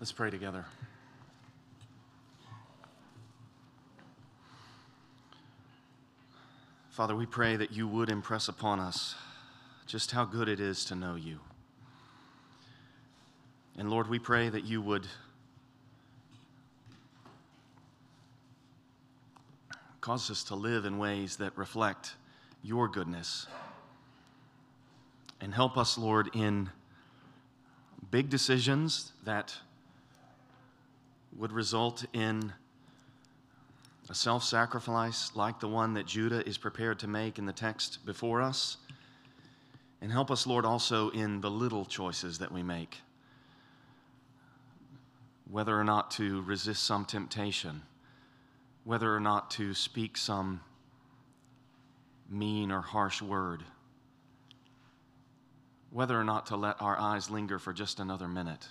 Let's pray together. Father, we pray that you would impress upon us just how good it is to know you. And Lord, we pray that you would cause us to live in ways that reflect your goodness. And help us, Lord, in big decisions that would result in a self sacrifice like the one that Judah is prepared to make in the text before us. And help us, Lord, also in the little choices that we make, whether or not to resist some temptation, whether or not to speak some mean or harsh word, whether or not to let our eyes linger for just another minute.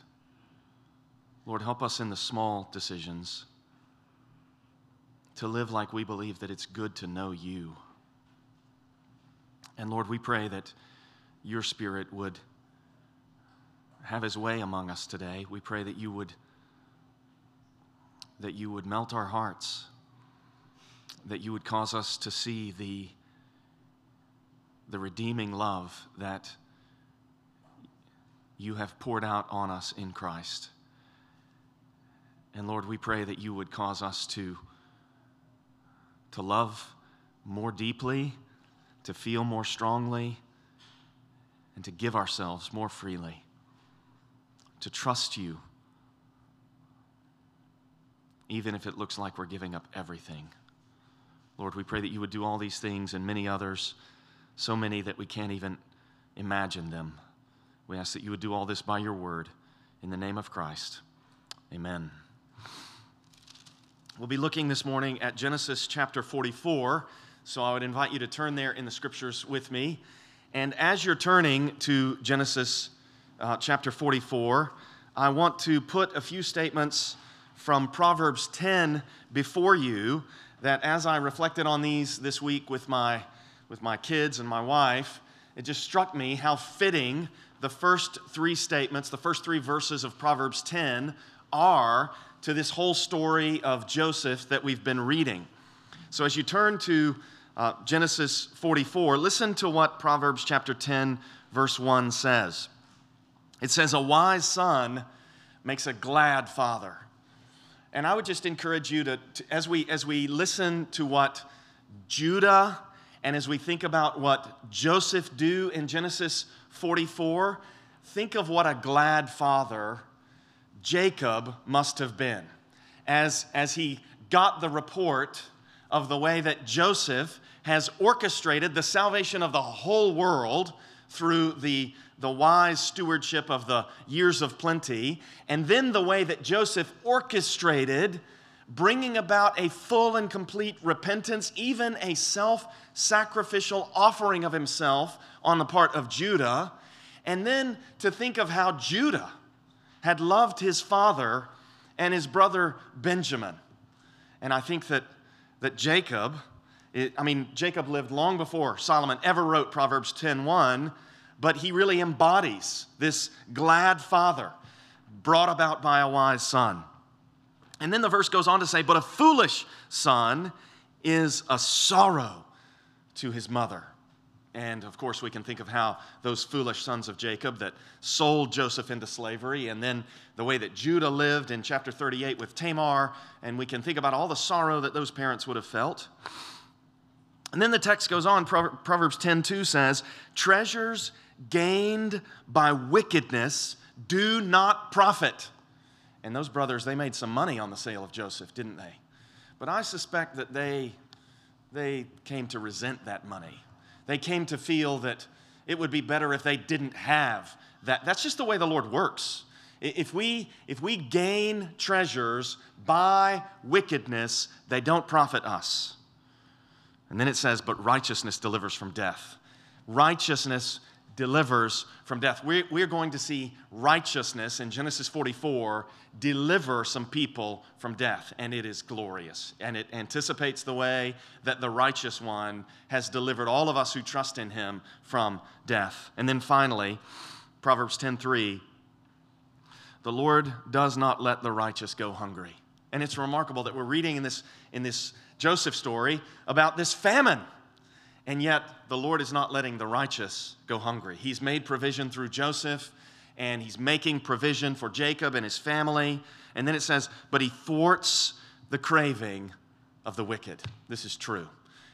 Lord, help us in the small decisions to live like we believe that it's good to know you. And Lord, we pray that your Spirit would have his way among us today. We pray that you would that you would melt our hearts, that you would cause us to see the, the redeeming love that you have poured out on us in Christ. And Lord, we pray that you would cause us to to love more deeply, to feel more strongly, and to give ourselves more freely, to trust you, even if it looks like we're giving up everything. Lord, we pray that you would do all these things and many others, so many that we can't even imagine them. We ask that you would do all this by your word. In the name of Christ, amen. We'll be looking this morning at Genesis chapter 44. So I would invite you to turn there in the scriptures with me. And as you're turning to Genesis uh, chapter 44, I want to put a few statements from Proverbs 10 before you that as I reflected on these this week with my, with my kids and my wife, it just struck me how fitting the first three statements, the first three verses of Proverbs 10 are to this whole story of Joseph that we've been reading. So as you turn to uh, Genesis 44, listen to what Proverbs chapter 10, verse 1 says. It says, A wise son makes a glad father. And I would just encourage you to, to as, we, as we listen to what Judah and as we think about what Joseph do in Genesis 44, think of what a glad father Jacob must have been as, as he got the report of the way that Joseph has orchestrated the salvation of the whole world through the, the wise stewardship of the years of plenty, and then the way that Joseph orchestrated bringing about a full and complete repentance, even a self sacrificial offering of himself on the part of Judah, and then to think of how Judah had loved his father and his brother Benjamin. And I think that, that Jacob, it, I mean, Jacob lived long before Solomon ever wrote Proverbs 10.1, but he really embodies this glad father brought about by a wise son. And then the verse goes on to say, But a foolish son is a sorrow to his mother. And of course, we can think of how those foolish sons of Jacob that sold Joseph into slavery, and then the way that Judah lived in chapter 38 with Tamar, and we can think about all the sorrow that those parents would have felt. And then the text goes on, Proverbs 10:2 says, Treasures gained by wickedness do not profit. And those brothers, they made some money on the sale of Joseph, didn't they? But I suspect that they, they came to resent that money they came to feel that it would be better if they didn't have that. That's just the way the Lord works. If we, if we gain treasures by wickedness, they don't profit us. And then it says, but righteousness delivers from death. Righteousness delivers from death. We're, we're going to see righteousness in Genesis 44 deliver some people from death, and it is glorious. And it anticipates the way that the righteous one has delivered all of us who trust in him from death. And then finally, Proverbs 10:3 the Lord does not let the righteous go hungry. And it's remarkable that we're reading in this, in this Joseph story about this famine. And yet, the Lord is not letting the righteous go hungry. He's made provision through Joseph, and he's making provision for Jacob and his family. And then it says, but he thwarts the craving of the wicked. This is true.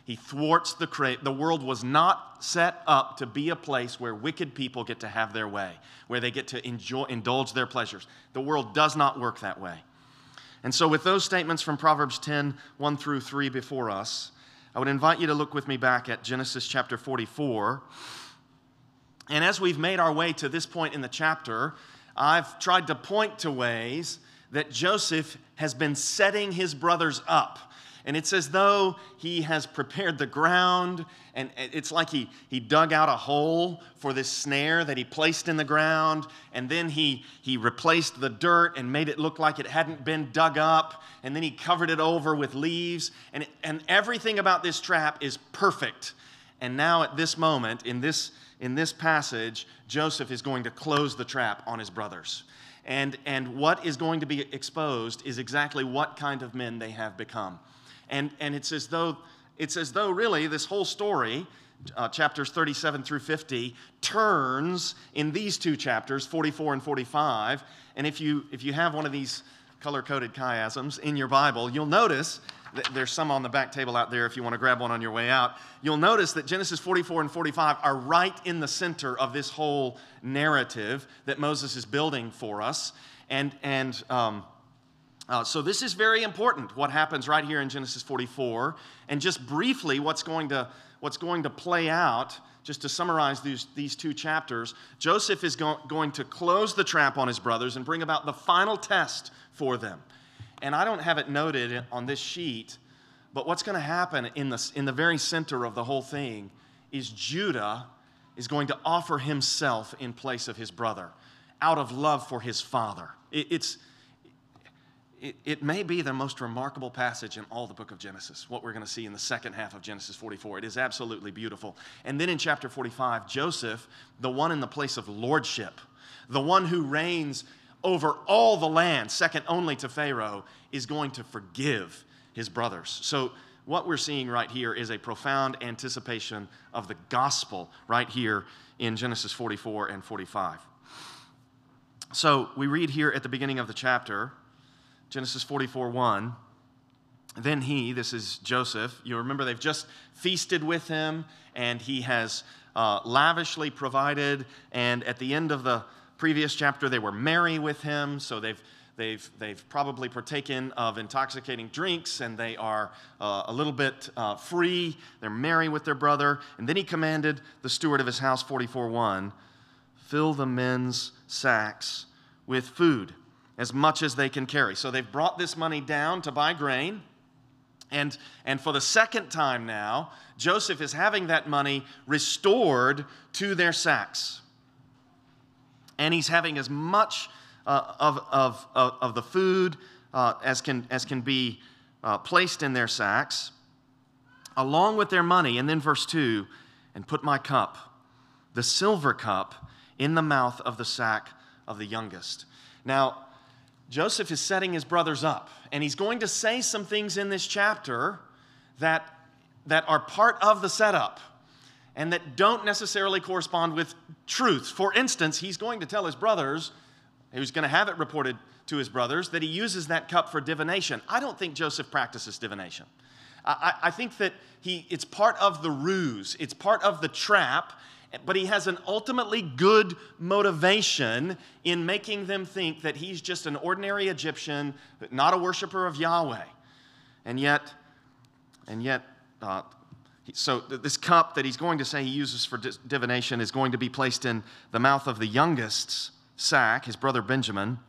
He thwarts the cra- the world was not set up to be a place where wicked people get to have their way, where they get to enjoy indulge their pleasures. The world does not work that way. And so with those statements from Proverbs 10, 1 through 3 before us, I would invite you to look with me back at Genesis chapter 44. And as we've made our way to this point in the chapter, I've tried to point to ways that Joseph has been setting his brothers up and it's as though he has prepared the ground, and it's like he, he dug out a hole for this snare that he placed in the ground, and then he, he replaced the dirt and made it look like it hadn't been dug up, and then he covered it over with leaves, and, and everything about this trap is perfect. And now, at this moment, in this, in this passage, Joseph is going to close the trap on his brothers. And, and what is going to be exposed is exactly what kind of men they have become. And, and it's as though it's as though really this whole story uh, chapters 37 through 50 turns in these two chapters 44 and 45 and if you if you have one of these color-coded chiasms in your bible you'll notice that there's some on the back table out there if you want to grab one on your way out. You'll notice that genesis 44 and 45 are right in the center of this whole narrative that moses is building for us. And and um, uh, so, this is very important what happens right here in Genesis 44. And just briefly, what's going to, what's going to play out, just to summarize these, these two chapters, Joseph is go- going to close the trap on his brothers and bring about the final test for them. And I don't have it noted on this sheet, but what's going to happen in the, in the very center of the whole thing is Judah is going to offer himself in place of his brother out of love for his father. It, it's it, it, may be the most remarkable passage in all the book of Genesis, what we're going to see in the second half of Genesis 44. It is absolutely beautiful. And then in chapter 45, Joseph, the one in the place of lordship, the one who reigns over all the land, second only to Pharaoh, is going to forgive his brothers. So, what we're seeing right here is a profound anticipation of the gospel right here in Genesis 44 and 45. So, we read here at the beginning of the chapter Genesis 44 1. Then he, this is Joseph, you remember they've just feasted with him, and he has uh, lavishly provided. And at the end of the previous chapter, they were merry with him, so they've They've, they've probably partaken of intoxicating drinks and they are uh, a little bit uh, free. They're merry with their brother. And then he commanded the steward of his house, 44 1, fill the men's sacks with food as much as they can carry. So they've brought this money down to buy grain. And, and for the second time now, Joseph is having that money restored to their sacks. And he's having as much uh, of, of, of, of, the food uh, as, can, as can be uh, placed in their sacks, along with their money. And then, verse 2 and put my cup, the silver cup, in the mouth of the sack of the youngest. Now, Joseph is setting his brothers up, and he's going to say some things in this chapter that, that are part of the setup and that don't necessarily correspond with truth. For instance, he's going to tell his brothers, he's going to have it reported to his brothers, that he uses that cup for divination. I don't think Joseph practices divination. I, I think that he, it's part of the ruse, it's part of the trap, but he has an ultimately good motivation in making them think that he's just an ordinary Egyptian, not a worshiper of Yahweh. And yet, and yet, uh, so this cup that he's going to say he uses for divination is going to be placed in the mouth of the youngest sack, his brother Benjamin,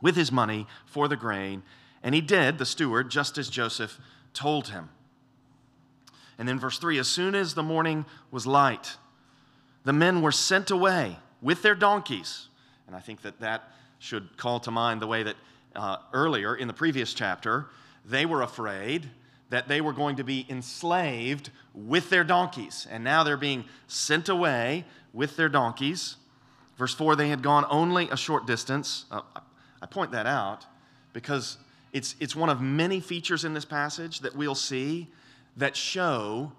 with his money for the grain. And he did, the steward, just as Joseph told him. And then, verse 3 as soon as the morning was light, the men were sent away with their donkeys. And I think that that should call to mind the way that uh, earlier in the previous chapter, they were afraid that they were going to be enslaved with their donkeys. And now they're being sent away with their donkeys. Verse 4 they had gone only a short distance, uh, I point that out because it's, it's one of many features in this passage that we'll see that show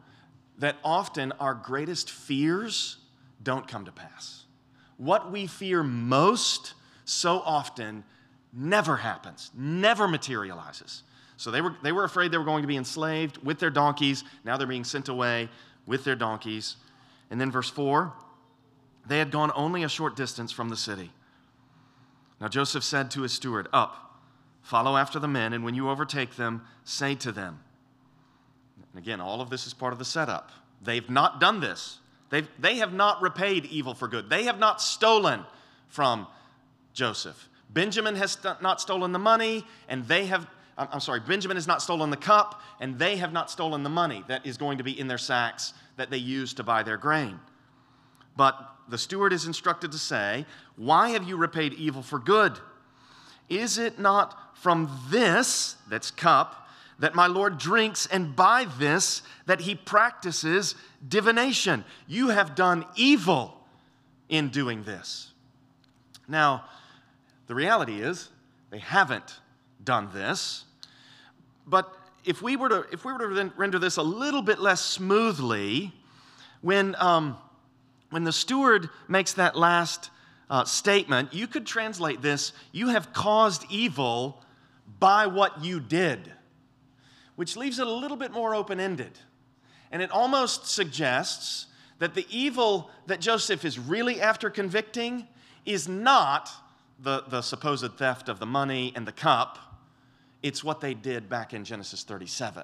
that often our greatest fears don't come to pass. What we fear most so often never happens, never materializes. So they were, they were afraid they were going to be enslaved with their donkeys. Now they're being sent away with their donkeys. And then verse 4 they had gone only a short distance from the city. Now Joseph said to his steward, Up, follow after the men, and when you overtake them, say to them. And again, all of this is part of the setup. They've not done this. They've, they have not repaid evil for good. They have not stolen from Joseph. Benjamin has st- not stolen the money, and they have, I'm sorry, Benjamin has not stolen the cup, and they have not stolen the money that is going to be in their sacks that they use to buy their grain. But the steward is instructed to say, Why have you repaid evil for good? Is it not from this, that's cup, that my Lord drinks, and by this that he practices divination? You have done evil in doing this. Now, the reality is, they haven't done this. But if we were to, if we were to render this a little bit less smoothly, when, um, when the steward makes that last uh, statement, you could translate this you have caused evil by what you did, which leaves it a little bit more open ended. And it almost suggests that the evil that Joseph is really after convicting is not the, the supposed theft of the money and the cup, it's what they did back in Genesis 37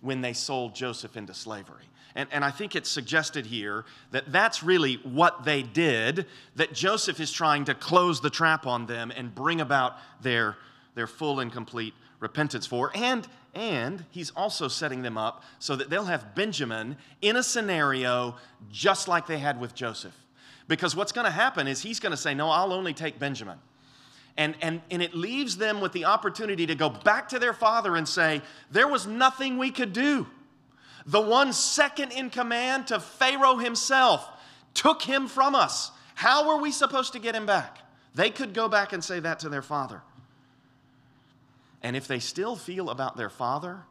when they sold Joseph into slavery. And, and I think it's suggested here that that's really what they did, that Joseph is trying to close the trap on them and bring about their, their full and complete repentance for. And, and he's also setting them up so that they'll have Benjamin in a scenario just like they had with Joseph. Because what's going to happen is he's going to say, No, I'll only take Benjamin. And, and, and it leaves them with the opportunity to go back to their father and say, There was nothing we could do. The one second in command to Pharaoh himself took him from us. How were we supposed to get him back? They could go back and say that to their father. And if they still feel about their father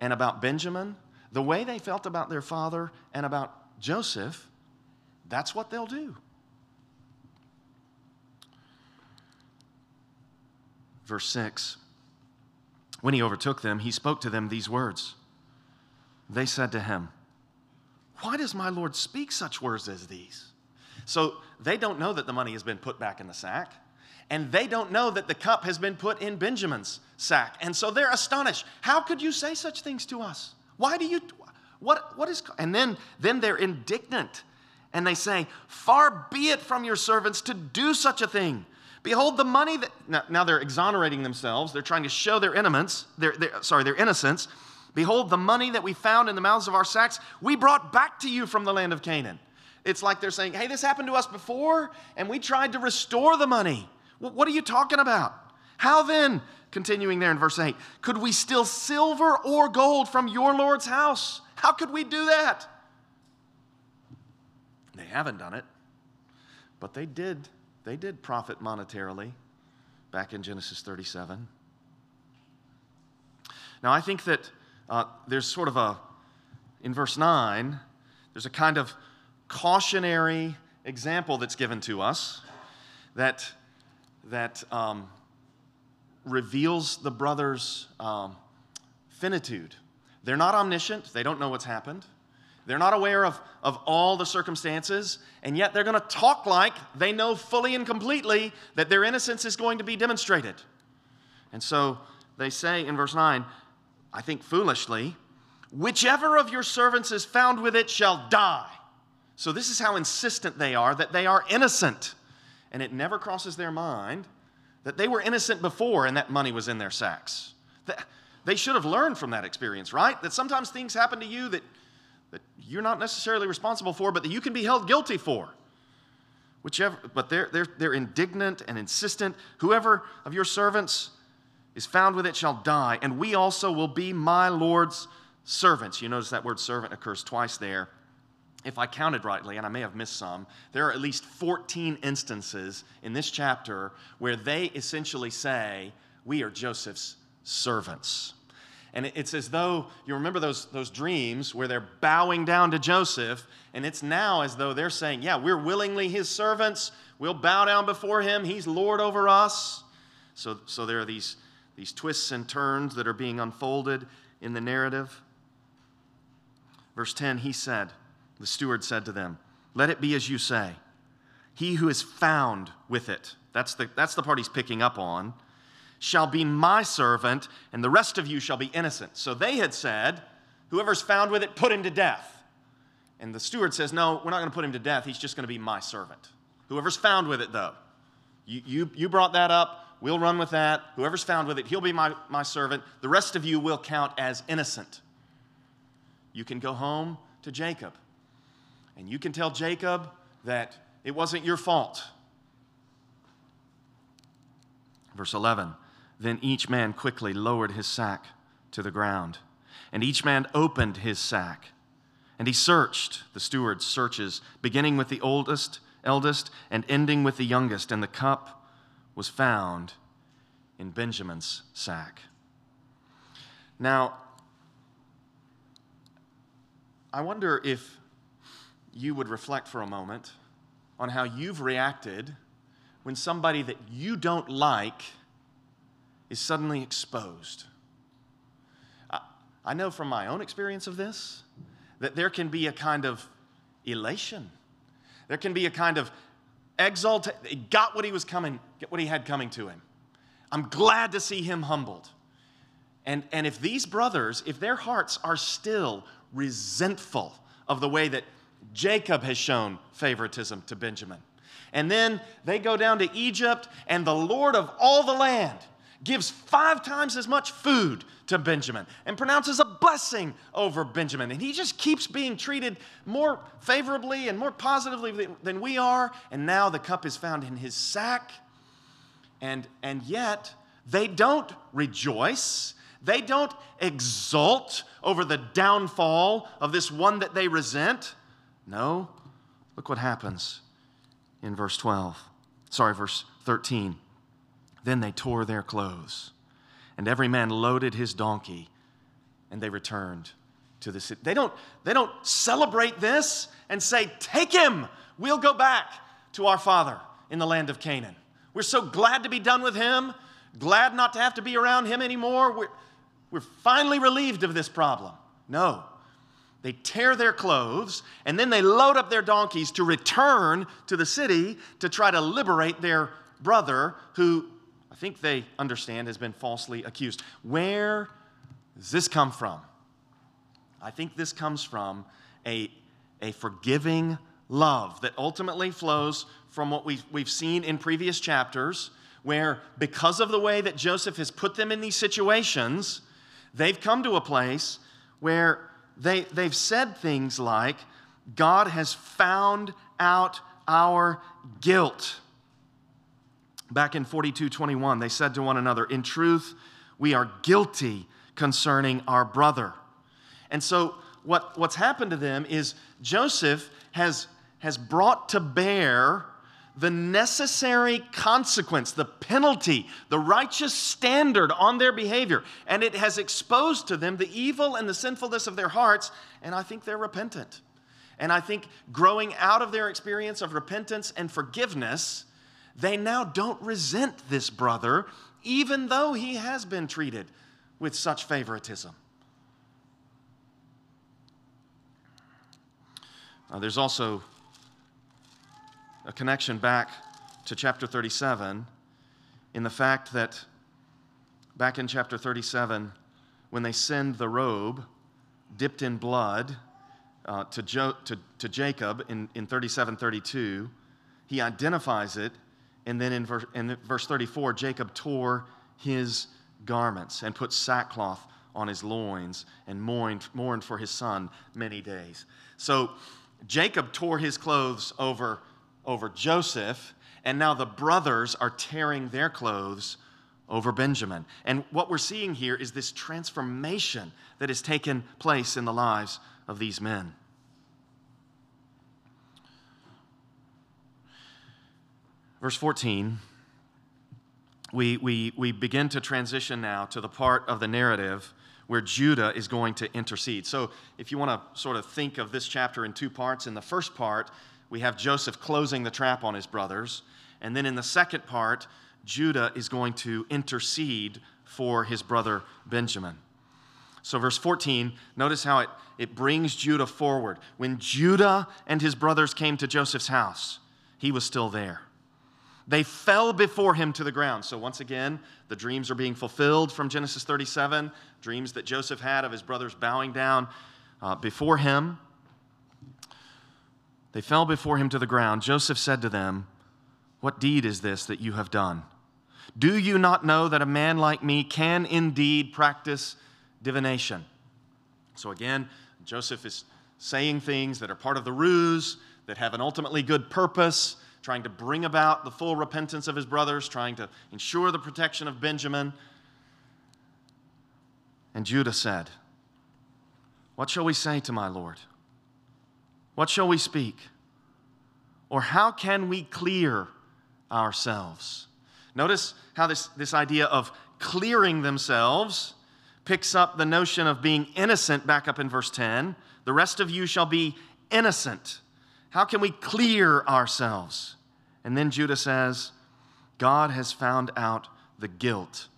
and about Benjamin the way they felt about their father and about Joseph, that's what they'll do. Verse 6 When he overtook them, he spoke to them these words. They said to him, Why does my Lord speak such words as these? So they don't know that the money has been put back in the sack, and they don't know that the cup has been put in Benjamin's sack. And so they're astonished. How could you say such things to us? Why do you, what, what is, and then, then they're indignant and they say, Far be it from your servants to do such a thing. Behold, the money that, now, now they're exonerating themselves. They're trying to show their innocence, their, their, sorry, their innocence. Behold, the money that we found in the mouths of our sacks, we brought back to you from the land of Canaan. It's like they're saying, Hey, this happened to us before, and we tried to restore the money. What are you talking about? How then, continuing there in verse 8, could we steal silver or gold from your Lord's house? How could we do that? They haven't done it, but they did. They did profit monetarily back in Genesis 37. Now, I think that uh, there's sort of a, in verse 9, there's a kind of cautionary example that's given to us that, that um, reveals the brothers' um, finitude. They're not omniscient, they don't know what's happened. They're not aware of, of all the circumstances, and yet they're going to talk like they know fully and completely that their innocence is going to be demonstrated. And so they say in verse 9, I think foolishly, whichever of your servants is found with it shall die. So this is how insistent they are that they are innocent. And it never crosses their mind that they were innocent before and that money was in their sacks. They should have learned from that experience, right? That sometimes things happen to you that that you're not necessarily responsible for, but that you can be held guilty for. Whichever, but they're, they're, they're indignant and insistent. Whoever of your servants is found with it shall die, and we also will be my Lord's servants. You notice that word servant occurs twice there. If I counted rightly, and I may have missed some, there are at least 14 instances in this chapter where they essentially say, We are Joseph's servants. And it's as though you remember those, those dreams where they're bowing down to Joseph, and it's now as though they're saying, Yeah, we're willingly his servants. We'll bow down before him. He's Lord over us. So, so there are these, these twists and turns that are being unfolded in the narrative. Verse 10 He said, The steward said to them, Let it be as you say. He who is found with it, that's the, that's the part he's picking up on shall be my servant, and the rest of you shall be innocent. So they had said, Whoever's found with it, put him to death. And the steward says, No, we're not going to put him to death. He's just going to be my servant. Whoever's found with it, though, you, you, you brought that up. We'll run with that. Whoever's found with it, he'll be my, my servant. The rest of you will count as innocent. You can go home to Jacob, and you can tell Jacob that it wasn't your fault. Verse 11 then each man quickly lowered his sack to the ground, and each man opened his sack. And he searched, the steward searches, beginning with the oldest, eldest, and ending with the youngest, and the cup was found in Benjamin's sack. Now, I wonder if you would reflect for a moment on how you've reacted when somebody that you don't like is suddenly exposed. I, know from my own experience of this that there can be a kind of elation. There can be a kind of exaltation. He got what he was coming, get what he had coming to him. I'm glad to see him humbled. And, and if these brothers, if their hearts are still resentful of the way that Jacob has shown favoritism to Benjamin, and then they go down to Egypt, and the Lord of all the land gives five times as much food to Benjamin and pronounces a blessing over Benjamin. And he just keeps being treated more favorably and more positively than we are. And now the cup is found in his sack. And, and yet, they don't rejoice. They don't exult over the downfall of this one that they resent. No, look what happens in verse 12. Sorry, verse 13. Then they tore their clothes, and every man loaded his donkey, and they returned to the city. They don't, they don't celebrate this and say, Take him, we'll go back to our father in the land of Canaan. We're so glad to be done with him, glad not to have to be around him anymore. We're, we're finally relieved of this problem. No. They tear their clothes and then they load up their donkeys to return to the city to try to liberate their brother who I think they understand has been falsely accused. Where does this come from? I think this comes from a, a forgiving love that ultimately flows from what we've, we've seen in previous chapters, where because of the way that Joseph has put them in these situations, they've come to a place where they, they've said things like, God has found out our guilt. Back in 42:21, they said to one another, "In truth, we are guilty concerning our brother." And so what, what's happened to them is Joseph has, has brought to bear the necessary consequence, the penalty, the righteous standard on their behavior. And it has exposed to them the evil and the sinfulness of their hearts, and I think they're repentant. And I think growing out of their experience of repentance and forgiveness, they now don't resent this brother, even though he has been treated with such favoritism. Uh, there's also a connection back to chapter 37 in the fact that back in chapter 37, when they send the robe dipped in blood uh, to, jo- to, to Jacob in, in 37 32, he identifies it and then in verse, in verse 34, Jacob tore his garments and put sackcloth on his loins and mourned, mourned for his son many days. So Jacob tore his clothes over, over Joseph, and now the brothers are tearing their clothes over Benjamin. And what we're seeing here is this transformation that has taken place in the lives of these men. Verse 14, we, we, we begin to transition now to the part of the narrative where Judah is going to intercede. So, if you want to sort of think of this chapter in two parts, in the first part, we have Joseph closing the trap on his brothers. And then in the second part, Judah is going to intercede for his brother Benjamin. So, verse 14, notice how it, it brings Judah forward. When Judah and his brothers came to Joseph's house, he was still there. They fell before him to the ground. So, once again, the dreams are being fulfilled from Genesis 37, dreams that Joseph had of his brothers bowing down uh, before him. They fell before him to the ground. Joseph said to them, What deed is this that you have done? Do you not know that a man like me can indeed practice divination? So, again, Joseph is saying things that are part of the ruse, that have an ultimately good purpose trying to bring about the full repentance of his brothers, trying to ensure the protection of Benjamin. And Judah said, What shall we say to my Lord? What shall we speak? Or how can we clear ourselves? Notice how this, this idea of clearing themselves picks up the notion of being innocent back up in verse 10. The rest of you shall be innocent. How can we clear ourselves? And then Judah says, God has found out the guilt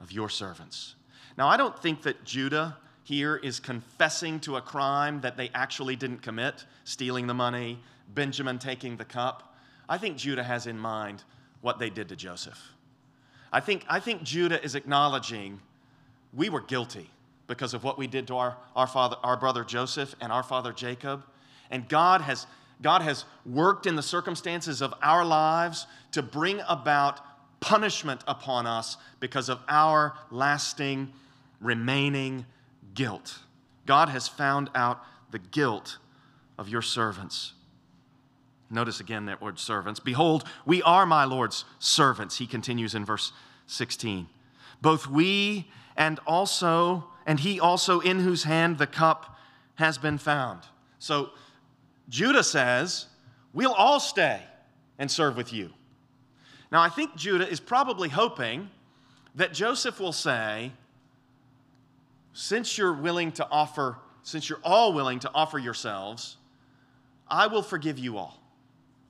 of your servants. Now, I don't think that Judah here is confessing to a crime that they actually didn't commit, stealing the money, Benjamin taking the cup. I think Judah has in mind what they did to Joseph. I think, I think Judah is acknowledging we were guilty because of what we did to our, our, father, our brother Joseph and our father Jacob. And God has, God has worked in the circumstances of our lives to bring about punishment upon us because of our lasting, remaining guilt. God has found out the guilt of your servants. Notice again that word servants. Behold, we are my Lord's servants, he continues in verse 16. Both we and also, and he also in whose hand the cup has been found. So Judah says, We'll all stay and serve with you. Now, I think Judah is probably hoping that Joseph will say, Since you're willing to offer, since you're all willing to offer yourselves, I will forgive you all.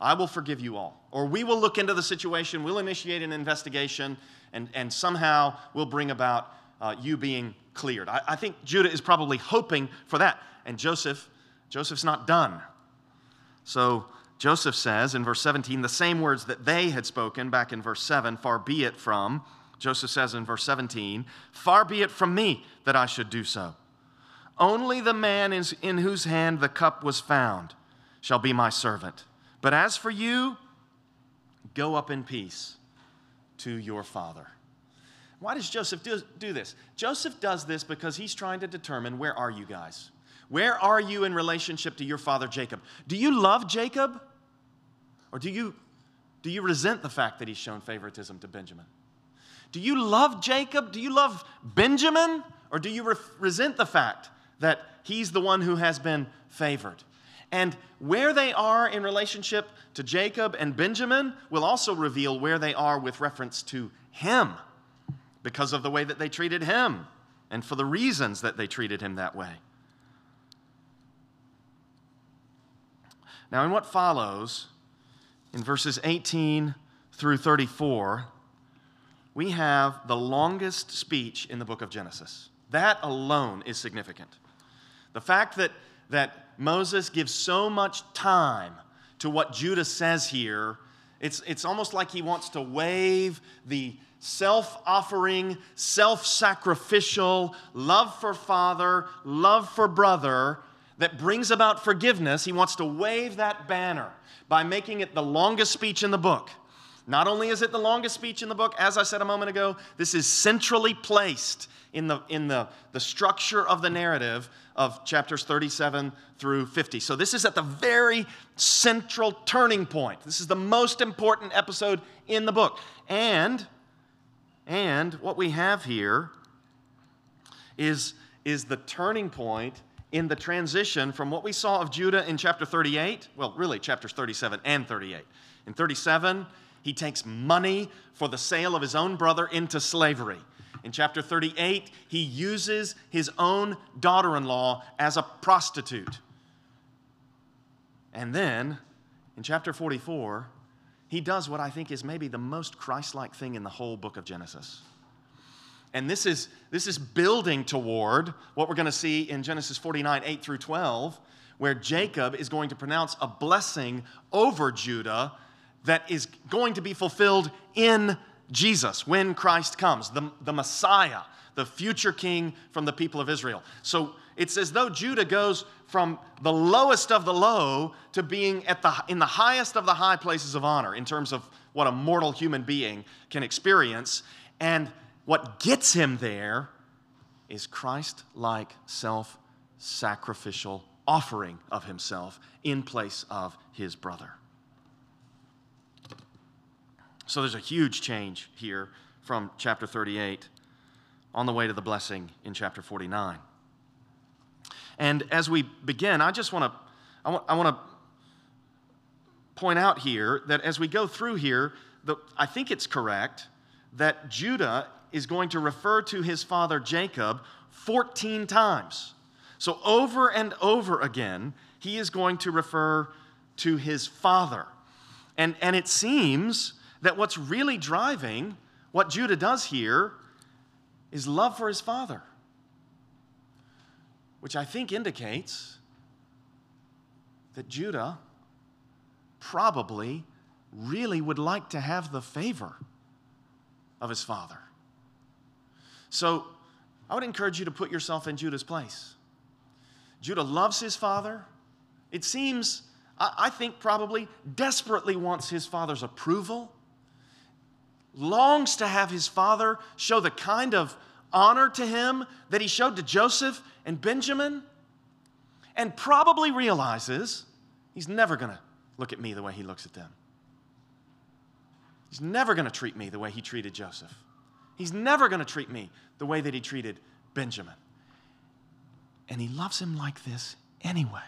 I will forgive you all. Or we will look into the situation, we'll initiate an investigation, and, and somehow we'll bring about uh, you being cleared. I, I think Judah is probably hoping for that. And Joseph, Joseph's not done. So Joseph says in verse 17 the same words that they had spoken back in verse 7 far be it from, Joseph says in verse 17, far be it from me that I should do so. Only the man in whose hand the cup was found shall be my servant. But as for you, go up in peace to your father. Why does Joseph do, do this? Joseph does this because he's trying to determine where are you guys? Where are you in relationship to your father Jacob? Do you love Jacob? Or do you, do you resent the fact that he's shown favoritism to Benjamin? Do you love Jacob? Do you love Benjamin? Or do you re- resent the fact that he's the one who has been favored? And where they are in relationship to Jacob and Benjamin will also reveal where they are with reference to him because of the way that they treated him and for the reasons that they treated him that way. Now, in what follows, in verses 18 through 34, we have the longest speech in the book of Genesis. That alone is significant. The fact that, that Moses gives so much time to what Judah says here, it's, it's almost like he wants to wave the self offering, self sacrificial love for father, love for brother that brings about forgiveness, he wants to wave that banner by making it the longest speech in the book. Not only is it the longest speech in the book, as I said a moment ago, this is centrally placed in the, in the, the structure of the narrative of chapters 37 through 50. So this is at the very central turning point. This is the most important episode in the book. And, and what we have here is, is the turning point in the transition from what we saw of Judah in chapter 38, well, really chapters 37 and 38. In 37, He takes money for the sale of his own brother into slavery. In chapter 38, he uses his own daughter in law as a prostitute. And then in chapter 44, he does what I think is maybe the most Christ like thing in the whole book of Genesis. And this is, this is building toward what we're going to see in Genesis 49, 8 through 12, where Jacob is going to pronounce a blessing over Judah that is going to be fulfilled in Jesus when Christ comes, the, the Messiah, the future king from the people of Israel. So it's as though Judah goes from the lowest of the low to being at the, in the highest of the high places of honor in terms of what a mortal human being can experience. And what gets him there is Christ like self sacrificial offering of himself in place of his brother. So there's a huge change here from chapter 38 on the way to the blessing in chapter 49. And as we begin, I just want to I want, I want to point out here that as we go through here, the, I think it's correct that Judah is going to refer to his father Jacob 14 times. So over and over again, he is going to refer to his father. And, and it seems that what's really driving what Judah does here is love for his father, which I think indicates that Judah probably really would like to have the favor of his father. So I would encourage you to put yourself in Judah's place. Judah loves his father. It seems, I think, probably desperately wants his father's approval longs to have his father show the kind of honor to him that he showed to Joseph and Benjamin, and probably realizes he's never going to look at me the way he looks at them. He's never going to treat me the way he treated Joseph. He's never going to treat me the way that he treated Benjamin. And he loves him like this anyway.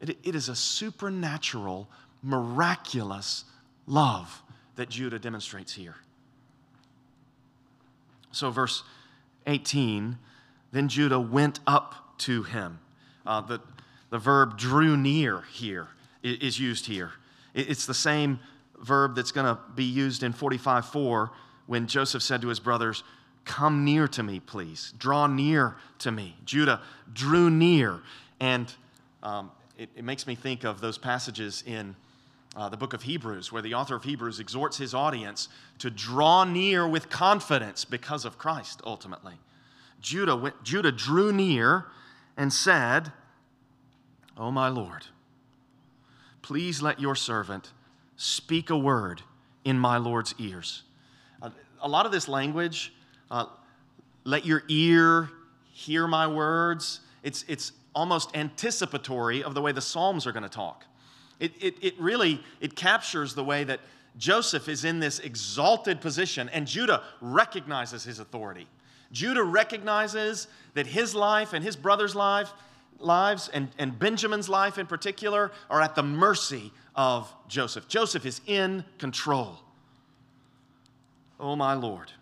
it, it is a supernatural, miraculous love that Judah demonstrates here. So, verse 18 then Judah went up to him. Uh, the, the verb drew near here is used here. It's the same verb that's going to be used in 45 4 when Joseph said to his brothers, Come near to me, please. Draw near to me. Judah drew near. And um, it, it makes me think of those passages in uh, the book of Hebrews, where the author of Hebrews exhorts his audience to draw near with confidence because of Christ, ultimately. Judah, went, Judah drew near and said, Oh, my Lord, please let your servant speak a word in my Lord's ears. Uh, a lot of this language, uh, let your ear hear my words, it's, it's almost anticipatory of the way the Psalms are going to talk. It, it, it really, it captures the way that Joseph is in this exalted position and Judah recognizes his authority. Judah recognizes that his life and his brother's life, lives and, and Benjamin's life in particular are at the mercy of Joseph. Joseph is in control. Oh, my Lord.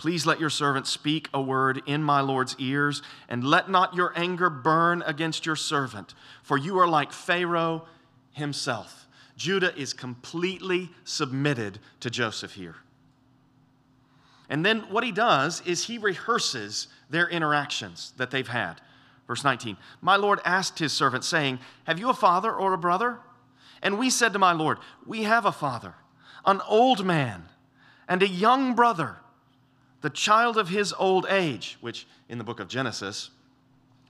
Please let your servant speak a word in my Lord's ears, and let not your anger burn against your servant, for you are like Pharaoh himself. Judah is completely submitted to Joseph here. And then what he does is he rehearses their interactions that they've had. Verse 19 My Lord asked his servant, saying, Have you a father or a brother? And we said to my Lord, We have a father, an old man, and a young brother the child of his old age, which in the book of Genesis,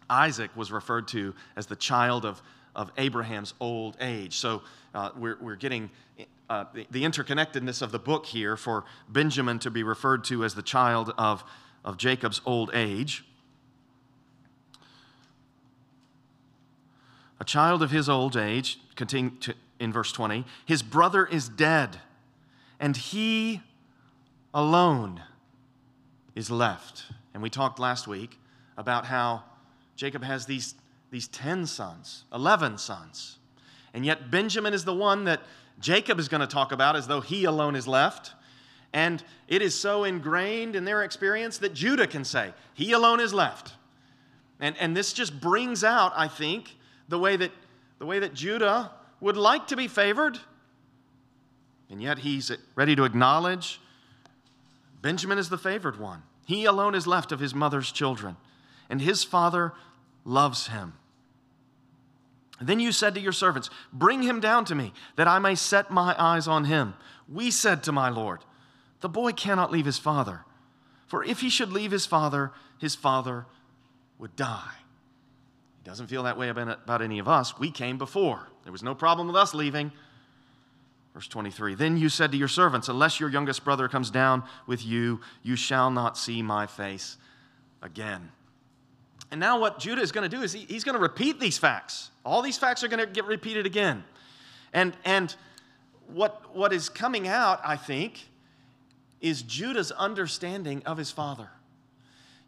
Isaac was referred to as the child of, of Abraham's old age. So uh, we're, we're getting uh, the, the, interconnectedness of the book here for Benjamin to be referred to as the child of, of Jacob's old age. A child of his old age, continue to, in verse 20, his brother is dead, and he alone is left. And we talked last week about how Jacob has these, these 10 sons, 11 sons. And yet Benjamin is the one that Jacob is going to talk about as though he alone is left. And it is so ingrained in their experience that Judah can say, He alone is left. And, and this just brings out, I think, the way, that, the way that Judah would like to be favored. And yet he's ready to acknowledge Benjamin is the favored one. He alone is left of his mother's children, and his father loves him. Then you said to your servants, Bring him down to me, that I may set my eyes on him. We said to my Lord, The boy cannot leave his father, for if he should leave his father, his father would die. He doesn't feel that way about any of us. We came before, there was no problem with us leaving. Verse 23 Then you said to your servants, Unless your youngest brother comes down with you, you shall not see my face again. And now, what Judah is going to do is he, he's going to repeat these facts. All these facts are going to get repeated again. And, and what, what is coming out, I think, is Judah's understanding of his father.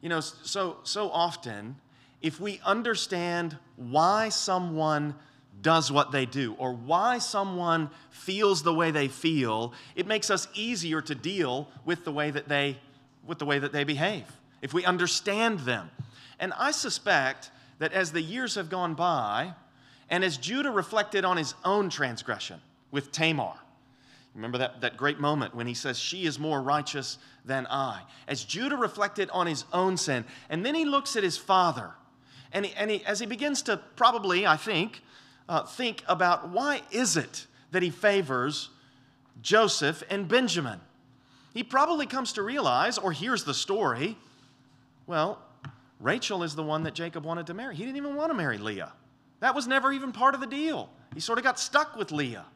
You know, so, so often, if we understand why someone does what they do or why someone feels the way they feel, it makes us easier to deal with the way that they, with the way that they behave. If we understand them. And I suspect that as the years have gone by, and as Judah reflected on his own transgression with Tamar, remember that, that great moment when he says, She is more righteous than I. As Judah reflected on his own sin, and then he looks at his father, and, he, and he, as he begins to probably, I think, uh, think about why is it that he favors Joseph and Benjamin, he probably comes to realize, or hears the story, well, Rachel is the one that Jacob wanted to marry. He didn't even want to marry Leah. That was never even part of the deal. He sort of got stuck with Leah.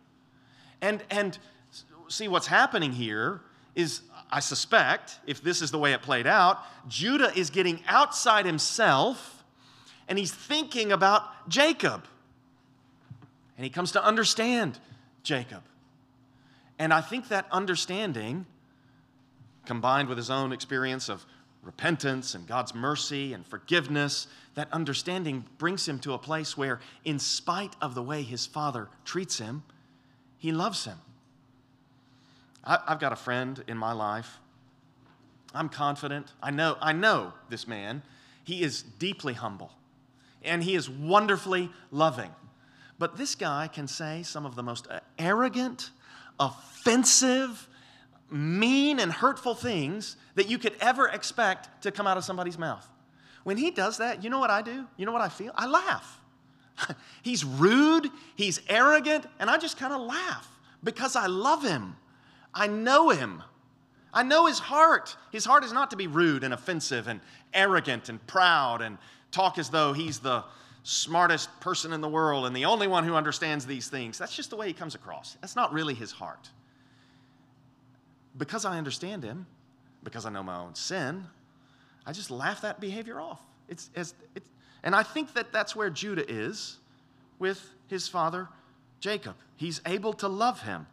And, and see, what's happening here is, I suspect, if this is the way it played out, Judah is getting outside himself and he's thinking about Jacob. And he comes to understand Jacob. And I think that understanding, combined with his own experience of repentance and God's mercy and forgiveness, that understanding brings him to a place where, in spite of the way his father treats him, he loves him. I, have got a friend in my life. I'm confident. I know, I know this man. He is deeply humble and he is wonderfully loving. But this guy can say some of the most uh, arrogant, offensive, mean and hurtful things that you could ever expect to come out of somebody's mouth. When he does that, you know what I do? You know what I feel? I laugh. he's rude, he's arrogant, and I just kind of laugh because I love him. I know him. I know his heart. His heart is not to be rude and offensive and arrogant and proud and talk as though he's the smartest person in the world and the only one who understands these things. That's just the way he comes across. That's not really his heart because I understand him, because I know my own sin, I just laugh that behavior off. It's, it's, it's, and I think that that's where Judah is with his father Jacob. He's able to love him.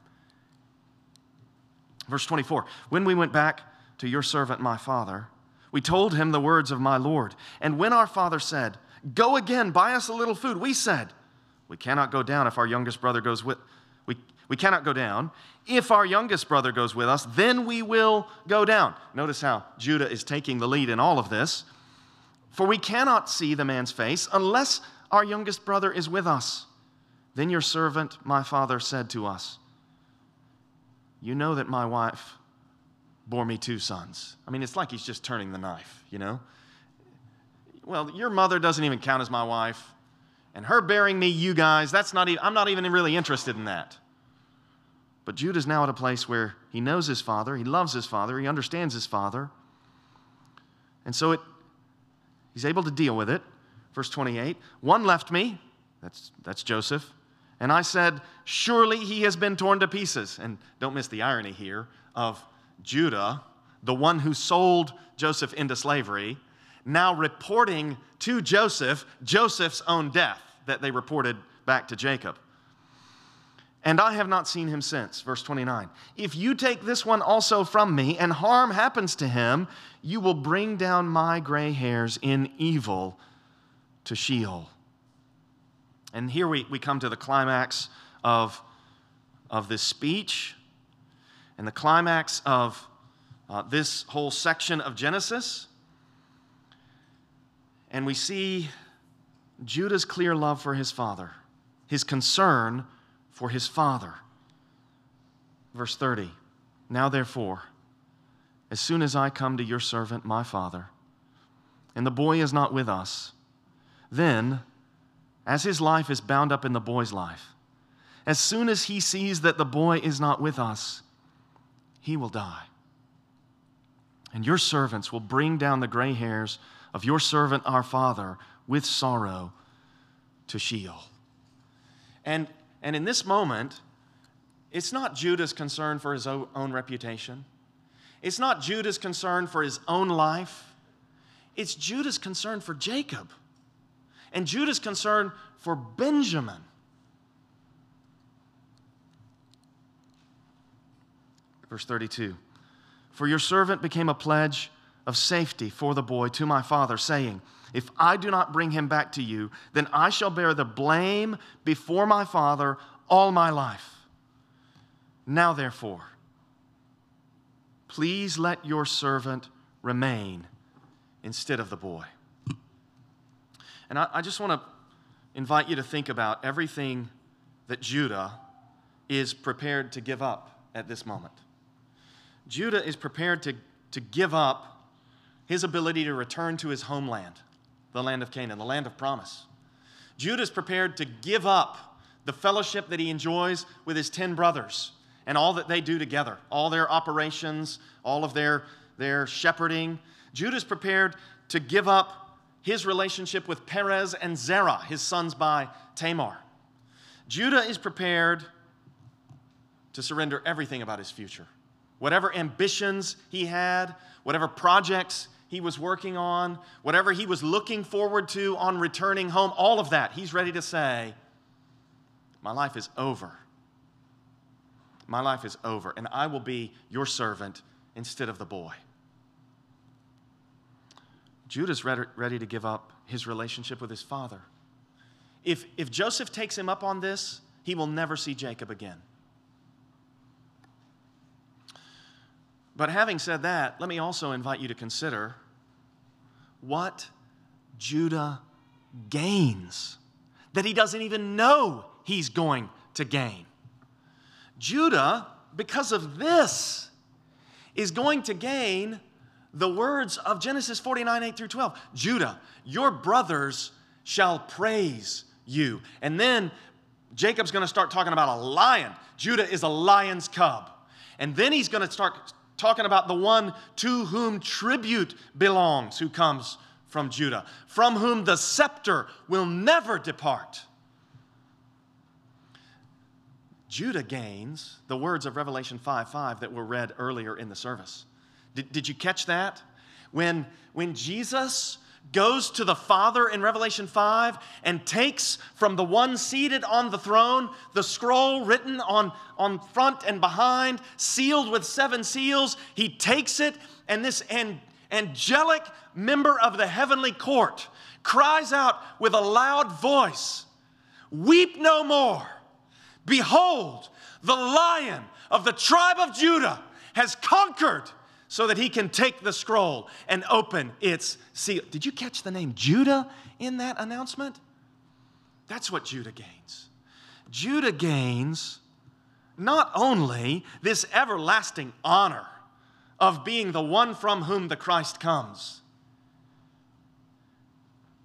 Verse 24 When we went back to your servant, my father, we told him the words of my Lord. And when our father said, Go again, buy us a little food, we said, We cannot go down if our youngest brother goes with we, we cannot go down. If our youngest brother goes with us, then we will go down. Notice how Judah is taking the lead in all of this. For we cannot see the man's face unless our youngest brother is with us. Then your servant, my father, said to us, You know that my wife bore me two sons. I mean, it's like he's just turning the knife, you know? Well, your mother doesn't even count as my wife. And her bearing me, you guys, that's not even, I'm not even really interested in that. But Judah is now at a place where he knows his father, he loves his father, he understands his father. And so it, he's able to deal with it. Verse 28 One left me, that's, that's Joseph, and I said, Surely he has been torn to pieces. And don't miss the irony here of Judah, the one who sold Joseph into slavery, now reporting to Joseph Joseph's own death that they reported back to Jacob and I have not seen him since. Verse 29. If you take this one also from me, and harm happens to him, you will bring down my gray hairs in evil to Sheol. And here we, we come to the climax of, of this speech and the climax of uh, this whole section of Genesis. And we see Judah's clear love for his father, his concern for his father. Verse 30 Now therefore, as soon as I come to your servant, my father, and the boy is not with us, then, as his life is bound up in the boy's life, as soon as he sees that the boy is not with us, he will die. And your servants will bring down the gray hairs of your servant our father with sorrow to Sheol. And, and in this moment, it's not Judah's concern for his own, reputation. It's not Judah's concern for his own life. It's Judah's concern for Jacob and Judah's concern for Benjamin. Verse 32 For your servant became a pledge of safety for the boy to my father, saying, If I do not bring him back to you, then I shall bear the blame before my father all my life. Now, therefore, please let your servant remain instead of the boy. And I, I just want to invite you to think about everything that Judah is prepared to give up at this moment. Judah is prepared to, to give up his ability to return to his homeland, the land of Canaan, the land of promise. Judah is prepared to give up the fellowship that he enjoys with his 10 brothers and all that they do together, all their operations, all of their, their shepherding. Judah is prepared to give up his relationship with Perez and Zerah, his sons by Tamar. Judah is prepared to surrender everything about his future. Whatever ambitions he had, whatever projects he was working on, whatever he was looking forward to on returning home, all of that, he's ready to say, My life is over. My life is over, and I will be your servant instead of the boy. Judah's ready to give up his relationship with his father. If, if Joseph takes him up on this, he will never see Jacob again. But having said that, let me also invite you to consider what Judah gains that he doesn't even know he's going to gain. Judah, because of this, is going to gain the words of Genesis 49 8 through 12. Judah, your brothers shall praise you. And then Jacob's going to start talking about a lion. Judah is a lion's cub. And then he's going to start talking about the one to whom tribute belongs, who comes from Judah, from whom the scepter will never depart. Judah gains the words of Revelation 5 5 that were read earlier in the service. Did, did you catch that? When, when Jesus goes to the Father in Revelation 5 and takes from the one seated on the throne the scroll written on, on front and behind, sealed with seven seals. He takes it, and this an, angelic member of the heavenly court cries out with a loud voice Weep no more. Behold, the lion of the tribe of Judah has conquered so that he can take the scroll and open its seal. Did you catch the name Judah in that announcement? That's what Judah gains. Judah gains not only this everlasting honor of being the one from whom the Christ comes,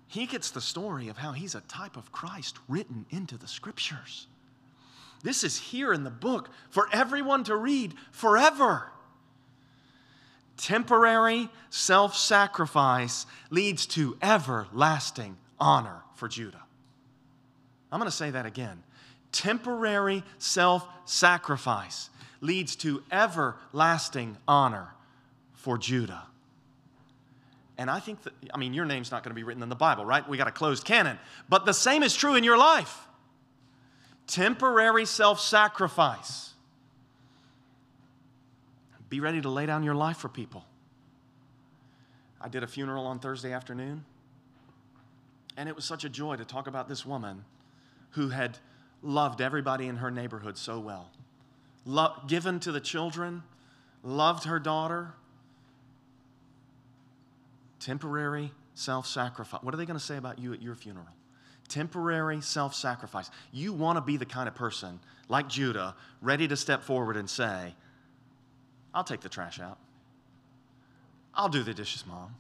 he gets the story of how he's a type of Christ written into the scriptures. This is here in the book for everyone to read forever temporary self sacrifice leads to everlasting honor for Judah. I'm going to say that again. Temporary self sacrifice leads to everlasting honor for Judah. And I think that, I mean, your name's not going to be written in the Bible, right? We got a closed canon. But the same is true in your life. Temporary self sacrifice be ready to lay down your life for people. I did a funeral on Thursday afternoon, and it was such a joy to talk about this woman who had loved everybody in her neighborhood so well. lo- given to the children, loved her daughter. Temporary self sacrifice. What are they going to say about you at your funeral? Temporary self sacrifice. You want to be the kind of person like Judah, ready to step forward and say, I'll take the trash out. I'll do the dishes, mom.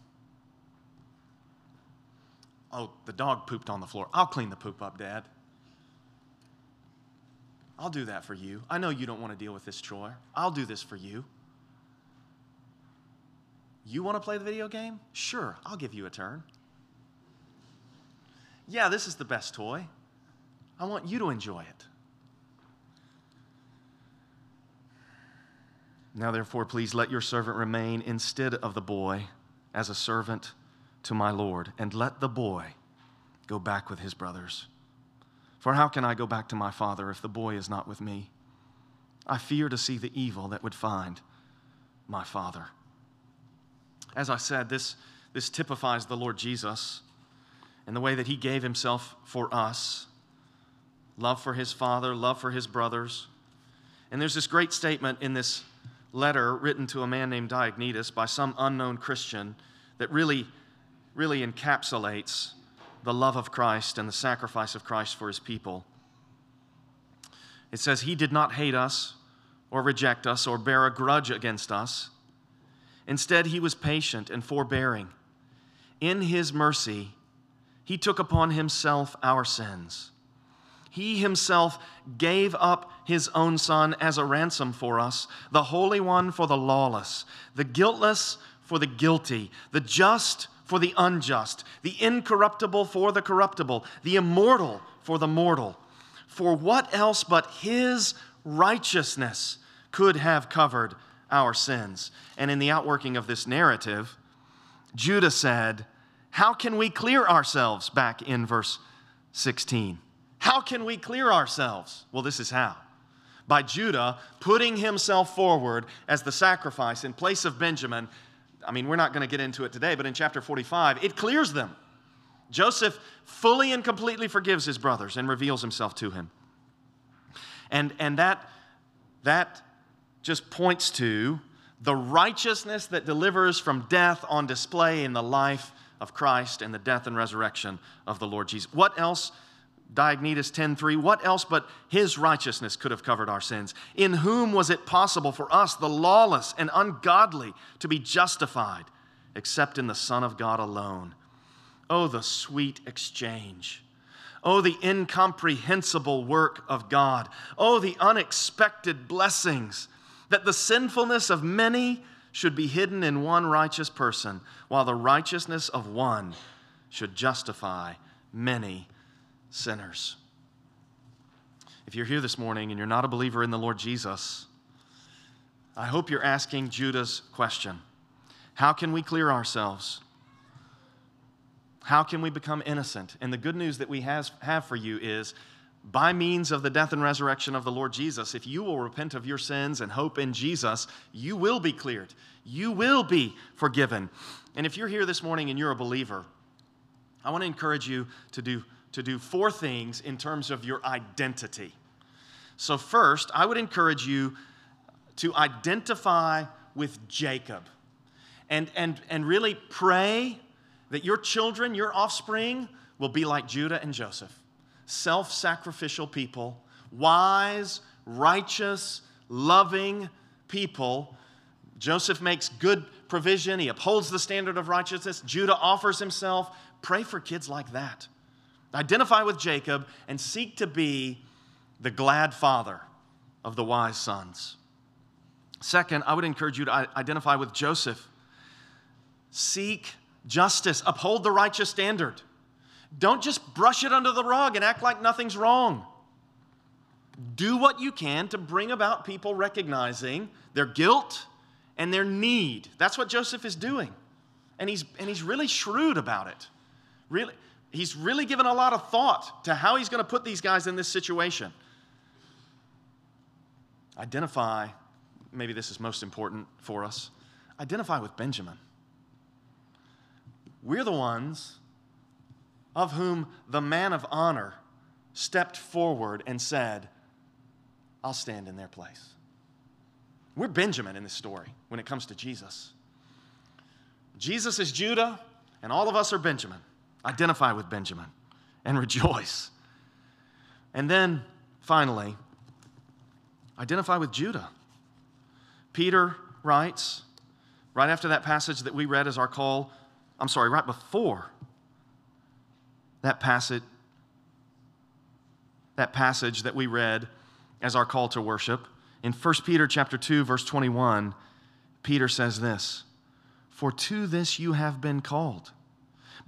Oh, the dog pooped on the floor. I'll clean the poop up, dad. I'll do that for you. I know you don't want to deal with this chore. I'll do this for you. You want to play the video game? Sure, I'll give you a turn. Yeah, this is the best toy. I want you to enjoy it. Now, therefore, please let your servant remain instead of the boy as a servant to my Lord, and let the boy go back with his brothers. For how can I go back to my father if the boy is not with me? I fear to see the evil that would find my father. As I said, this, this typifies the Lord Jesus and the way that he gave himself for us love for his father, love for his brothers. And there's this great statement in this letter written to a man named Diognetus by some unknown Christian that really, really encapsulates the love of Christ and the sacrifice of Christ for his people. It says, He did not hate us or reject us or bear a grudge against us. Instead, He was patient and forbearing. In His mercy, He took upon Himself our sins he himself gave up his own son as a ransom for us, the Holy One for the lawless, the guiltless for the guilty, the just for the unjust, the incorruptible for the corruptible, the immortal for the mortal. For what else but his righteousness could have covered our sins? And in the outworking of this narrative, Judah said, How can we clear ourselves? Back in verse 16. How can we clear ourselves? Well, this is how. By Judah putting himself forward as the sacrifice in place of Benjamin. I mean, we're not going to get into it today, but in chapter 45, it clears them. Joseph fully and completely forgives his brothers and reveals himself to him. And, and that, that just points to the righteousness that delivers from death on display in the life of Christ and the death and resurrection of the Lord Jesus. What else Diognetus 10:3 What else but his righteousness could have covered our sins? In whom was it possible for us the lawless and ungodly to be justified except in the Son of God alone? Oh the sweet exchange. Oh the incomprehensible work of God. Oh the unexpected blessings that the sinfulness of many should be hidden in one righteous person while the righteousness of one should justify many sinners. If you're here this morning and you're not a believer in the Lord Jesus, I hope you're asking Judah's question How can we clear ourselves? How can we become innocent? And the good news that we has, have for you is by means of the death and resurrection of the Lord Jesus, if you will repent of your sins and hope in Jesus, you will be cleared. You will be forgiven. And if you're here this morning and you're a believer, I want to encourage you to do to do four things in terms of your identity. So, first, I would encourage you to identify with Jacob and, and, and really pray that your children, your offspring, will be like Judah and Joseph self sacrificial people, wise, righteous, loving people. Joseph makes good provision, he upholds the standard of righteousness. Judah offers himself. Pray for kids like that. Identify with Jacob and seek to be the glad father of the wise sons. Second, I would encourage you to identify with Joseph. Seek justice, uphold the righteous standard. Don't just brush it under the rug and act like nothing's wrong. Do what you can to bring about people recognizing their guilt and their need. That's what Joseph is doing. And he's, and he's really shrewd about it. Really, he's really given a lot of thought to how he's going to put these guys in this situation. Identify, maybe this is most important for us, identify with Benjamin. We're the ones of whom the man of honor stepped forward and said, I'll stand in their place. We're Benjamin in this story when it comes to Jesus. Jesus is Judah, and all of us are Benjamin. Identify with Benjamin and rejoice. And then finally, identify with Judah. Peter writes, right after that passage that we read as our call, I'm sorry, right before that passage, that passage that we read as our call to worship. In 1 Peter chapter 2 verse 21, Peter says this, "For to this you have been called,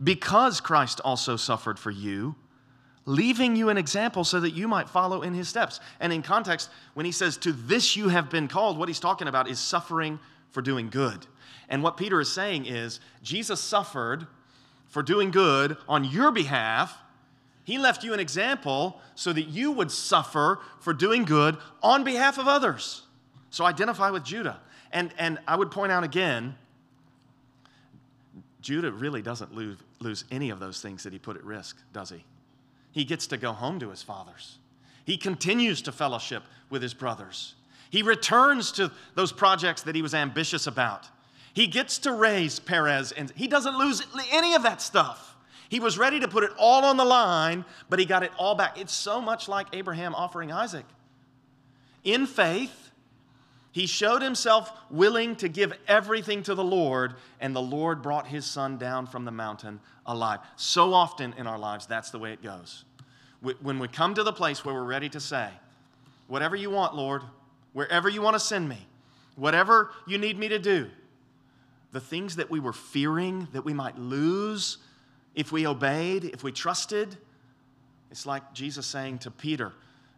because Christ also suffered for you, leaving you an example so that you might follow in his steps." And in context, when he says to this you have been called, what he's talking about is suffering for doing good. And what Peter is saying is Jesus suffered for doing good on your behalf he left you an example so that you would suffer for doing good on behalf of others. So identify with Judah. And, and I would point out again, Judah really doesn't lose, lose any of those things that he put at risk, does he? He gets to go home to his fathers. He continues to fellowship with his brothers. He returns to those projects that he was ambitious about. He gets to raise Perez, and he doesn't lose any of that stuff. He was ready to put it all on the line, but he got it all back. It's so much like Abraham offering Isaac. In faith, he showed himself willing to give everything to the Lord, and the Lord brought his son down from the mountain alive. So often in our lives, that's the way it goes. When we come to the place where we're ready to say, Whatever you want, Lord, wherever you want to send me, whatever you need me to do, the things that we were fearing that we might lose if we obeyed, if we trusted, it's like Jesus saying to Peter,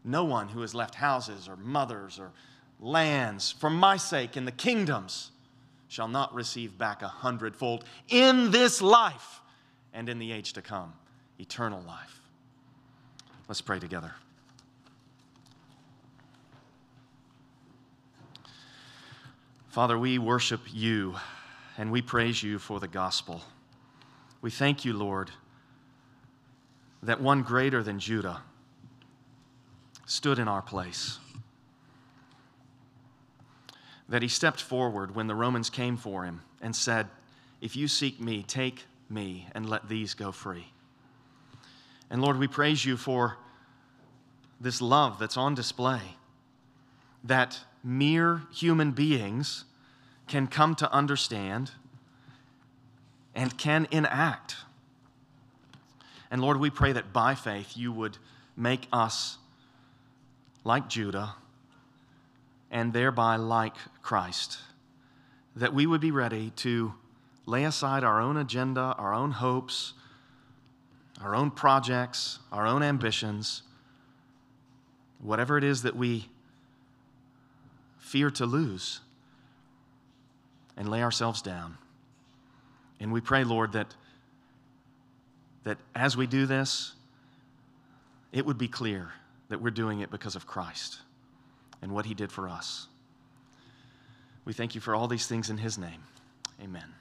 No one who has left houses or mothers or lands for my sake and the kingdoms shall not receive back a hundredfold in this life and in the age to come, eternal life. Let's pray together. Father, we worship you and we praise you for the gospel. We thank you, Lord, that one greater than Judah stood in our place. That he stepped forward when the Romans came for him and said, If you seek me, take me and let these go free. And Lord, we praise you for this love that's on display, that mere human beings can come to understand and can enact. And Lord, we pray that by faith you would make us like Judah and thereby like Christ. That we would be ready to lay aside our own agenda, our own hopes, our own projects, our own ambitions, whatever it is that we fear to lose, and lay ourselves down and we pray, Lord, that, that as we do this, it would be clear that we're doing it because of Christ and what he did for us. We thank you for all these things in his name. Amen.